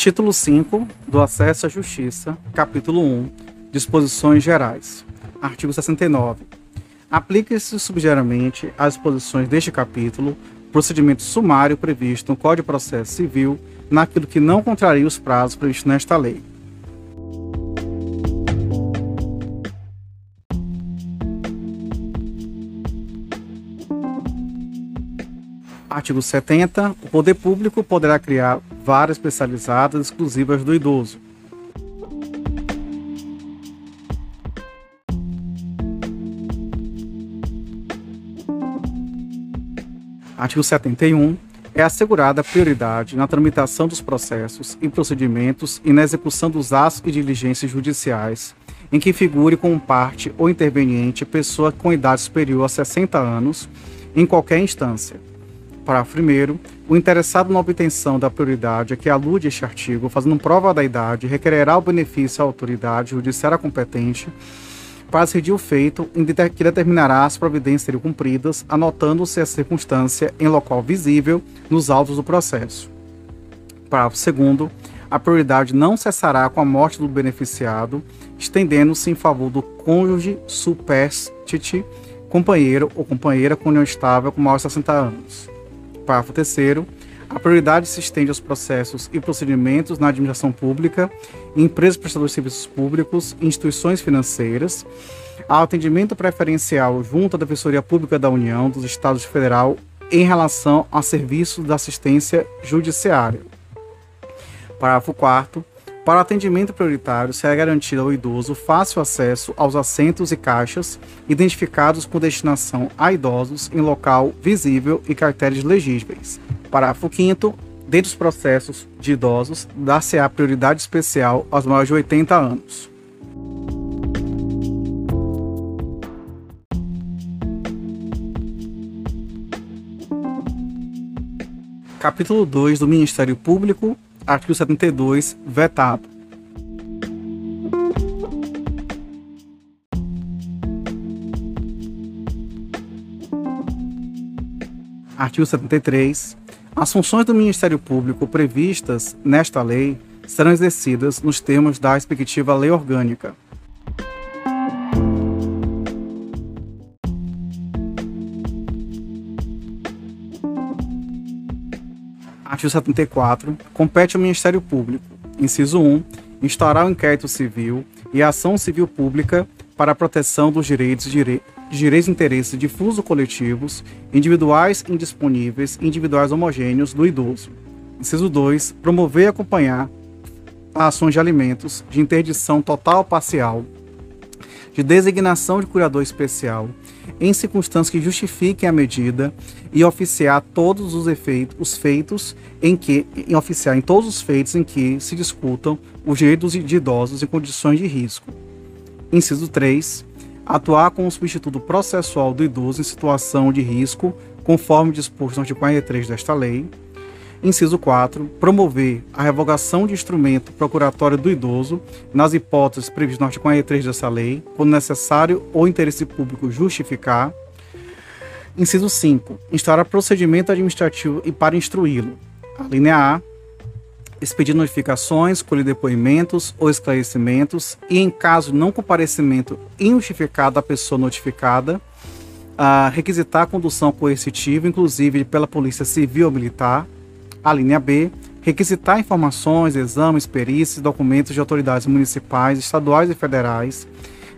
Título 5 do Acesso à Justiça, capítulo 1, Disposições Gerais. Artigo 69. Aplica-se subsidiariamente às disposições deste capítulo procedimento sumário previsto no Código de Processo Civil naquilo que não contraria os prazos previstos nesta lei. Artigo 70. O poder público poderá criar varas especializadas exclusivas do idoso. Artigo 71. É assegurada prioridade na tramitação dos processos e procedimentos e na execução dos atos e diligências judiciais em que figure como parte ou interveniente pessoa com idade superior a 60 anos em qualquer instância Parágrafo 1. O interessado na obtenção da prioridade a que alude este artigo, fazendo prova da idade, requererá o benefício à autoridade judiciária competente para decidir o feito, que determinará as providências serem cumpridas, anotando-se a circunstância em local visível nos autos do processo. Parágrafo 2. A prioridade não cessará com a morte do beneficiado, estendendo-se em favor do cônjuge superstite, companheiro ou companheira com união estável com maior de 60 anos. Parágrafo 3 a prioridade se estende aos processos e procedimentos na administração pública, empresas prestadoras de serviços públicos, instituições financeiras, ao atendimento preferencial junto à Defensoria Pública da União dos Estados Federal em relação a serviços de assistência judiciária. Parágrafo 4 para atendimento prioritário, será garantido ao idoso fácil acesso aos assentos e caixas identificados com destinação a idosos em local visível e cartéis legíveis. Parágrafo 5 Dentre os processos de idosos, dar-se-á prioridade especial aos maiores de 80 anos. Capítulo 2 do Ministério Público Artigo 72, vetado. Artigo 73. As funções do Ministério Público previstas nesta lei serão exercidas nos termos da respectiva lei orgânica. Artigo 74. Compete ao Ministério Público, inciso 1, instaurar o inquérito civil e a ação civil pública para a proteção dos direitos, dire... direitos e interesses difusos coletivos, individuais indisponíveis e individuais homogêneos do idoso. Inciso 2. Promover e acompanhar ações de alimentos de interdição total ou parcial, de designação de curador especial, em circunstâncias que justifiquem a medida e oficiar todos os efeitos, os feitos em que em oficiar em todos os feitos em que se discutam os direitos de idosos em condições de risco. Inciso 3. Atuar como substituto processual do idoso em situação de risco, conforme disposto no artigo 43 desta lei. Inciso 4. Promover a revogação de instrumento procuratório do idoso nas hipóteses previstas no artigo 43 dessa lei, quando necessário ou interesse público justificar. Inciso 5. Instaurar procedimento administrativo e para instruí-lo. A linha A. Expedir notificações, colher depoimentos ou esclarecimentos e, em caso de não comparecimento injustificado da pessoa notificada, a requisitar a condução coercitiva, inclusive pela Polícia Civil ou Militar, a linha B, requisitar informações, exames, perícias documentos de autoridades municipais, estaduais e federais,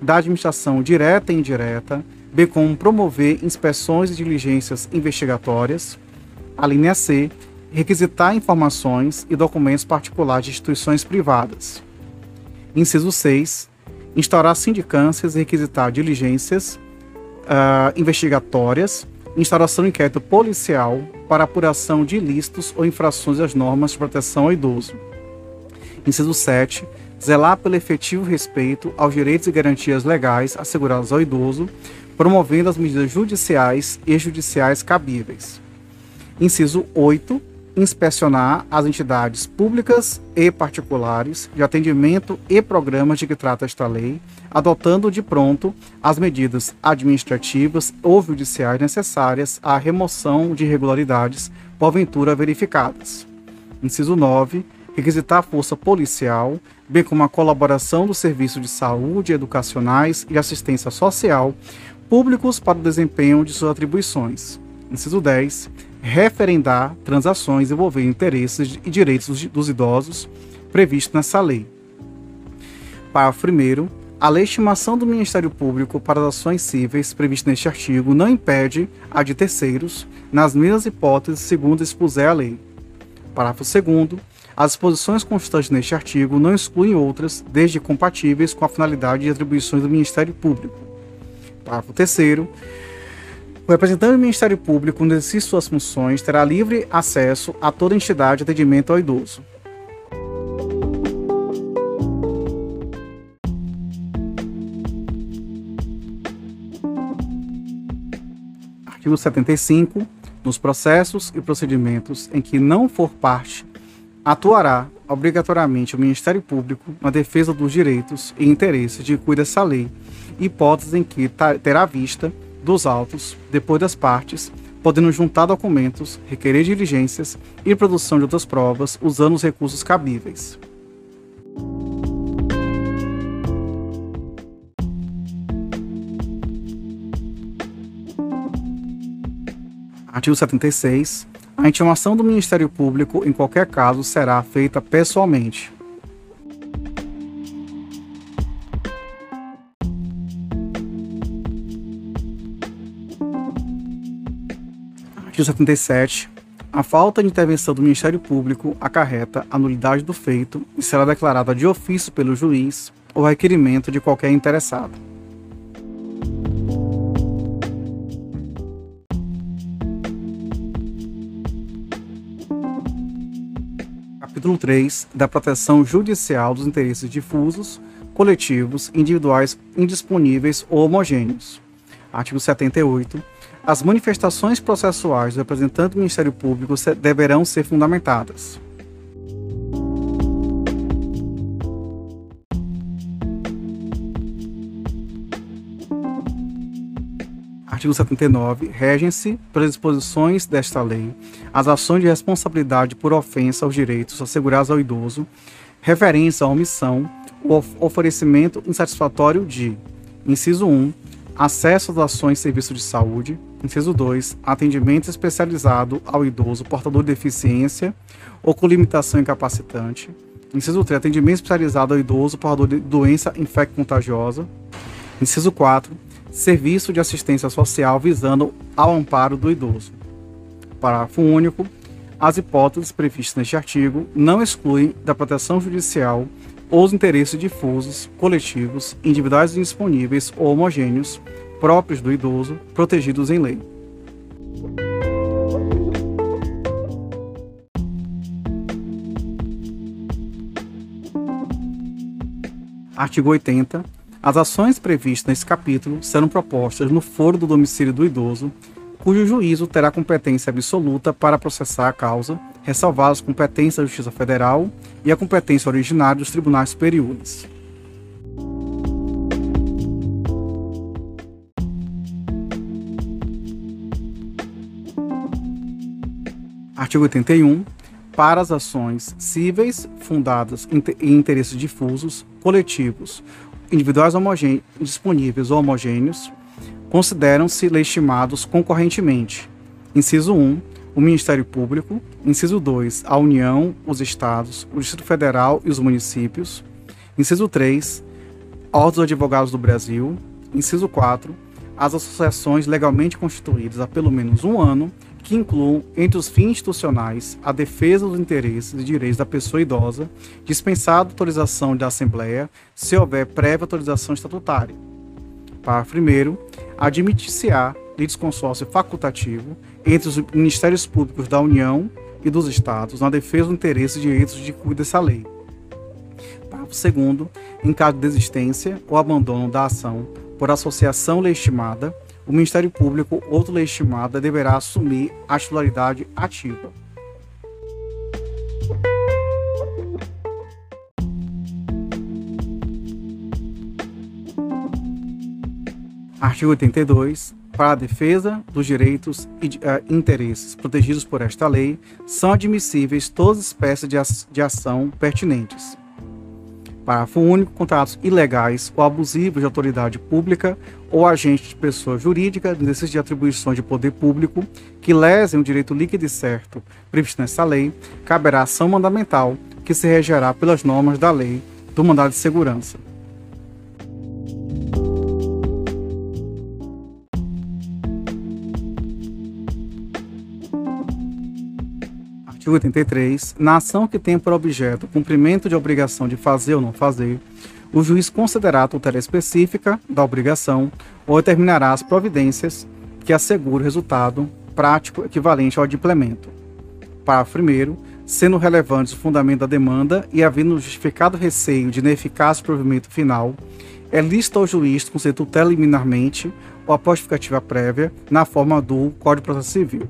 da administração direta e indireta, bem como promover inspeções e diligências investigatórias. A linha C, requisitar informações e documentos particulares de instituições privadas. Inciso 6, instaurar sindicâncias e requisitar diligências uh, investigatórias instauração de inquérito policial para apuração de ilícitos ou infrações às normas de proteção ao idoso. Inciso 7. Zelar pelo efetivo respeito aos direitos e garantias legais assegurados ao idoso, promovendo as medidas judiciais e judiciais cabíveis. Inciso 8 inspecionar as entidades públicas e particulares de atendimento e programas de que trata esta lei, adotando de pronto as medidas administrativas ou judiciais necessárias à remoção de irregularidades porventura verificadas. Inciso 9. requisitar a força policial, bem como a colaboração do serviço de saúde, educacionais e assistência social públicos para o desempenho de suas atribuições. Inciso 10. Referendar transações envolvendo interesses e direitos dos idosos previstos nessa lei. Parágrafo 1. A legislação do Ministério Público para as ações cíveis prevista neste artigo não impede a de terceiros, nas mesmas hipóteses segundo expuser a lei. Parágrafo 2. As disposições constantes neste artigo não excluem outras, desde compatíveis com a finalidade e atribuições do Ministério Público. Parágrafo 3. O representante do Ministério Público, no exercício suas funções, terá livre acesso a toda entidade de atendimento ao idoso. Artigo 75. Nos processos e procedimentos em que não for parte, atuará obrigatoriamente o Ministério Público na defesa dos direitos e interesses de cuida essa lei, hipóteses em que terá vista dos autos, depois das partes, podendo juntar documentos, requerer diligências e produção de outras provas usando os recursos cabíveis. Artigo 76. A intimação do Ministério Público, em qualquer caso, será feita pessoalmente. Artigo 77. A falta de intervenção do Ministério Público acarreta a nulidade do feito e será declarada de ofício pelo juiz ou requerimento de qualquer interessado. capítulo 3 da proteção judicial dos interesses difusos, coletivos, individuais, indisponíveis ou homogêneos. Artigo 78. As manifestações processuais do representante do Ministério Público deverão ser fundamentadas. artigo 79, regem-se pelas disposições desta lei as ações de responsabilidade por ofensa aos direitos assegurados ao idoso, referência à omissão, o oferecimento insatisfatório de, inciso 1, acesso às ações de serviço de saúde, inciso 2, atendimento especializado ao idoso portador de deficiência ou com limitação incapacitante, inciso 3, atendimento especializado ao idoso portador de doença infecto-contagiosa, inciso 4, serviço de assistência social visando ao amparo do idoso. Parágrafo único. As hipóteses previstas neste artigo não excluem da proteção judicial os interesses difusos, coletivos, individuais indisponíveis ou homogêneos próprios do idoso, protegidos em lei. Artigo 80 as ações previstas nesse capítulo serão propostas no foro do domicílio do idoso, cujo juízo terá competência absoluta para processar a causa, ressalvadas as competências da Justiça Federal e a competência originária dos tribunais superiores. Artigo 81. Para as ações cíveis fundadas em interesses difusos, coletivos individuais disponíveis ou homogêneos consideram-se legitimados concorrentemente. Inciso 1, o Ministério Público. Inciso 2, a União, os Estados, o Distrito Federal e os municípios. Inciso 3, Ordem dos Advogados do Brasil. Inciso 4, as associações legalmente constituídas há pelo menos um ano que incluam, entre os fins institucionais, a defesa dos interesses e direitos da pessoa idosa, dispensada autorização da Assembleia, se houver prévia autorização estatutária. Parágrafo 1. Admitir-se-á litisconsórcio facultativo entre os Ministérios Públicos da União e dos Estados na defesa dos interesses e direitos de cuida dessa lei. Parágrafo 2. Em caso de desistência ou abandono da ação por associação legitimada, o Ministério Público, outro legitimada, deverá assumir a titularidade ativa. Artigo 82. Para a defesa dos direitos e uh, interesses protegidos por esta lei, são admissíveis todas as espécies de, de ação pertinentes. Parágrafo único. Contratos ilegais ou abusivos de autoridade pública ou agente de pessoa jurídica exercício de atribuições de poder público que lesem o direito líquido e certo previsto nesta lei, caberá ação mandamental que se regerá pelas normas da lei do mandado de segurança. Artigo 83. Na ação que tem por objeto o cumprimento de obrigação de fazer ou não fazer, o juiz considerará a tutela específica da obrigação ou determinará as providências que assegurem o resultado prático equivalente ao de implemento. Parágrafo 1. Sendo relevantes o fundamento da demanda e havendo justificado receio de ineficácia do provimento final, é lícito ao juiz conceder tutela liminarmente ou após justificativa prévia na forma do Código de Processo Civil.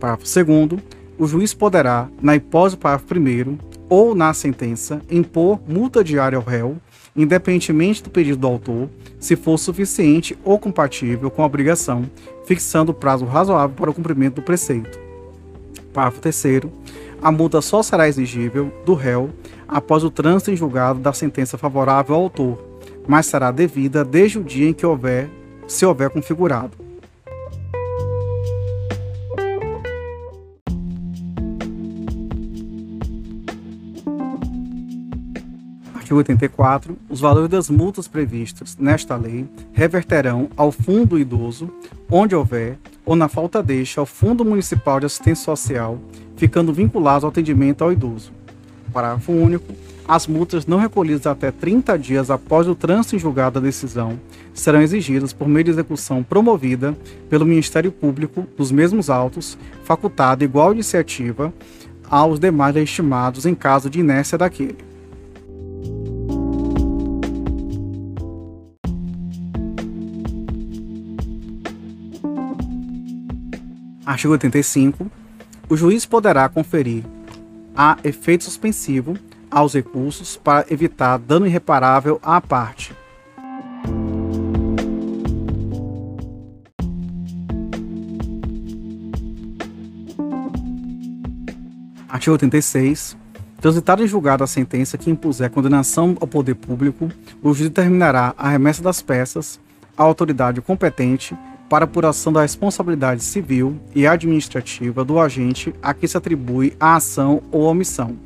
Parágrafo 2 o juiz poderá, na hipótese do parágrafo 1 ou na sentença, impor multa diária ao réu, independentemente do pedido do autor, se for suficiente ou compatível com a obrigação, fixando o prazo razoável para o cumprimento do preceito. Parágrafo 3 a multa só será exigível do réu após o trânsito em julgado da sentença favorável ao autor, mas será devida desde o dia em que houver, se houver configurado. Artigo 84, os valores das multas previstas nesta lei reverterão ao fundo idoso, onde houver, ou na falta deixa, ao Fundo Municipal de Assistência Social, ficando vinculados ao atendimento ao idoso. Parágrafo único. As multas não recolhidas até 30 dias após o trânsito em julgado da decisão serão exigidas por meio de execução promovida pelo Ministério Público dos mesmos autos, facultado igual iniciativa aos demais estimados em caso de inércia daquele. Artigo 85. O juiz poderá conferir a efeito suspensivo aos recursos para evitar dano irreparável à parte. Artigo 86. Transitada em julgado a sentença que impuser condenação ao poder público, o juiz determinará a remessa das peças à autoridade competente para apuração da responsabilidade civil e administrativa do agente a que se atribui a ação ou omissão.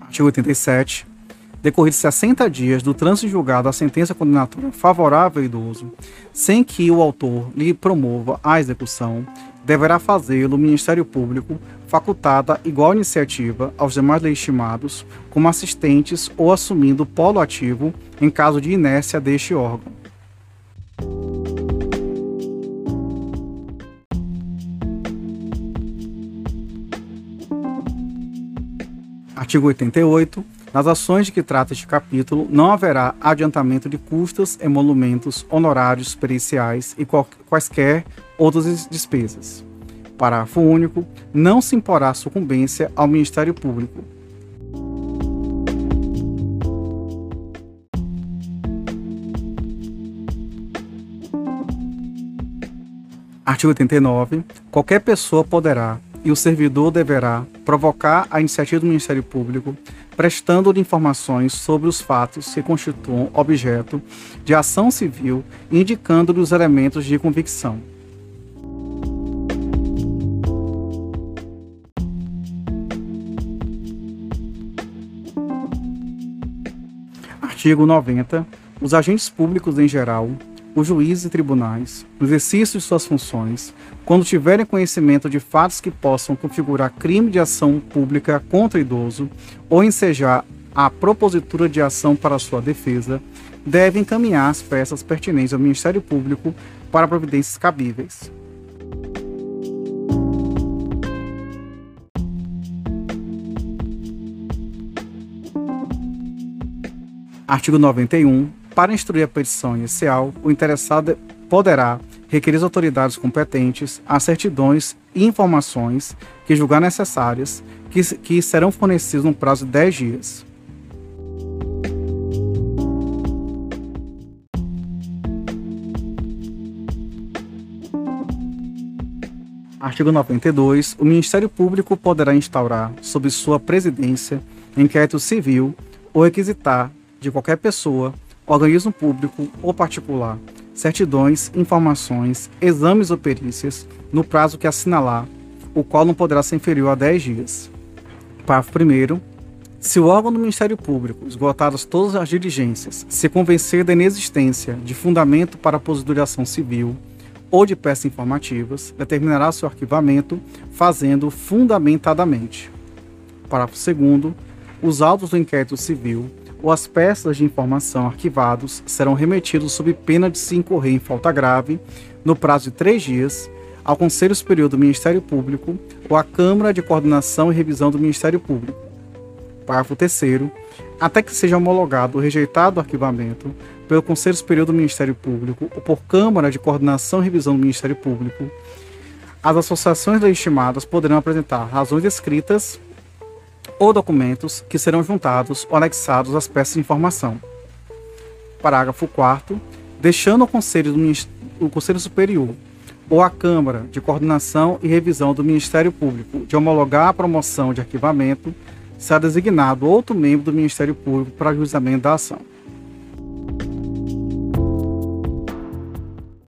Artigo 87. Decorridos 60 dias do trânsito julgado a sentença condenatória favorável ao idoso, sem que o autor lhe promova a execução, deverá fazê-lo o Ministério Público, facultada igual iniciativa aos demais legitimados, como assistentes ou assumindo polo ativo em caso de inércia deste órgão. Artigo 88. Nas ações de que trata este capítulo, não haverá adiantamento de custas, emolumentos, honorários periciais e quaisquer outras despesas. Parágrafo único. Não se imporá sucumbência ao Ministério Público. Artigo 89. Qualquer pessoa poderá e o servidor deverá provocar a iniciativa do Ministério Público, prestando-lhe informações sobre os fatos que constituam objeto de ação civil, indicando-lhe os elementos de convicção. Artigo 90. Os agentes públicos em geral, os juízes e tribunais, no exercício de suas funções, quando tiverem conhecimento de fatos que possam configurar crime de ação pública contra idoso ou ensejar a propositura de ação para sua defesa, devem encaminhar as peças pertinentes ao Ministério Público para providências cabíveis. Artigo 91. Para instruir a petição inicial, o interessado poderá requerer às autoridades competentes as certidões e informações que julgar necessárias, que, que serão fornecidos no prazo de 10 dias. Artigo 92. O Ministério Público poderá instaurar, sob sua presidência, inquérito civil ou requisitar de qualquer pessoa, organismo público ou particular, certidões, informações, exames ou perícias, no prazo que assinalar, o qual não poderá ser inferior a 10 dias. Parágrafo 1. Se o órgão do Ministério Público, esgotadas todas as diligências, se convencer da inexistência de fundamento para a ação civil ou de peças informativas, determinará seu arquivamento, fazendo fundamentadamente. Parágrafo 2. Os autos do inquérito civil ou as peças de informação arquivados serão remetidos sob pena de se incorrer em falta grave, no prazo de três dias, ao Conselho Superior do Ministério Público ou à Câmara de Coordenação e Revisão do Ministério Público. Parágrafo 3 até que seja homologado ou rejeitado o arquivamento pelo Conselho Superior do Ministério Público ou por Câmara de Coordenação e Revisão do Ministério Público, as associações legitimadas poderão apresentar razões escritas ou documentos que serão juntados ou anexados às peças de informação. Parágrafo 4 deixando o Conselho, do, o Conselho Superior ou a Câmara de Coordenação e Revisão do Ministério Público de homologar a promoção de arquivamento, será designado outro membro do Ministério Público para juizamento da ação.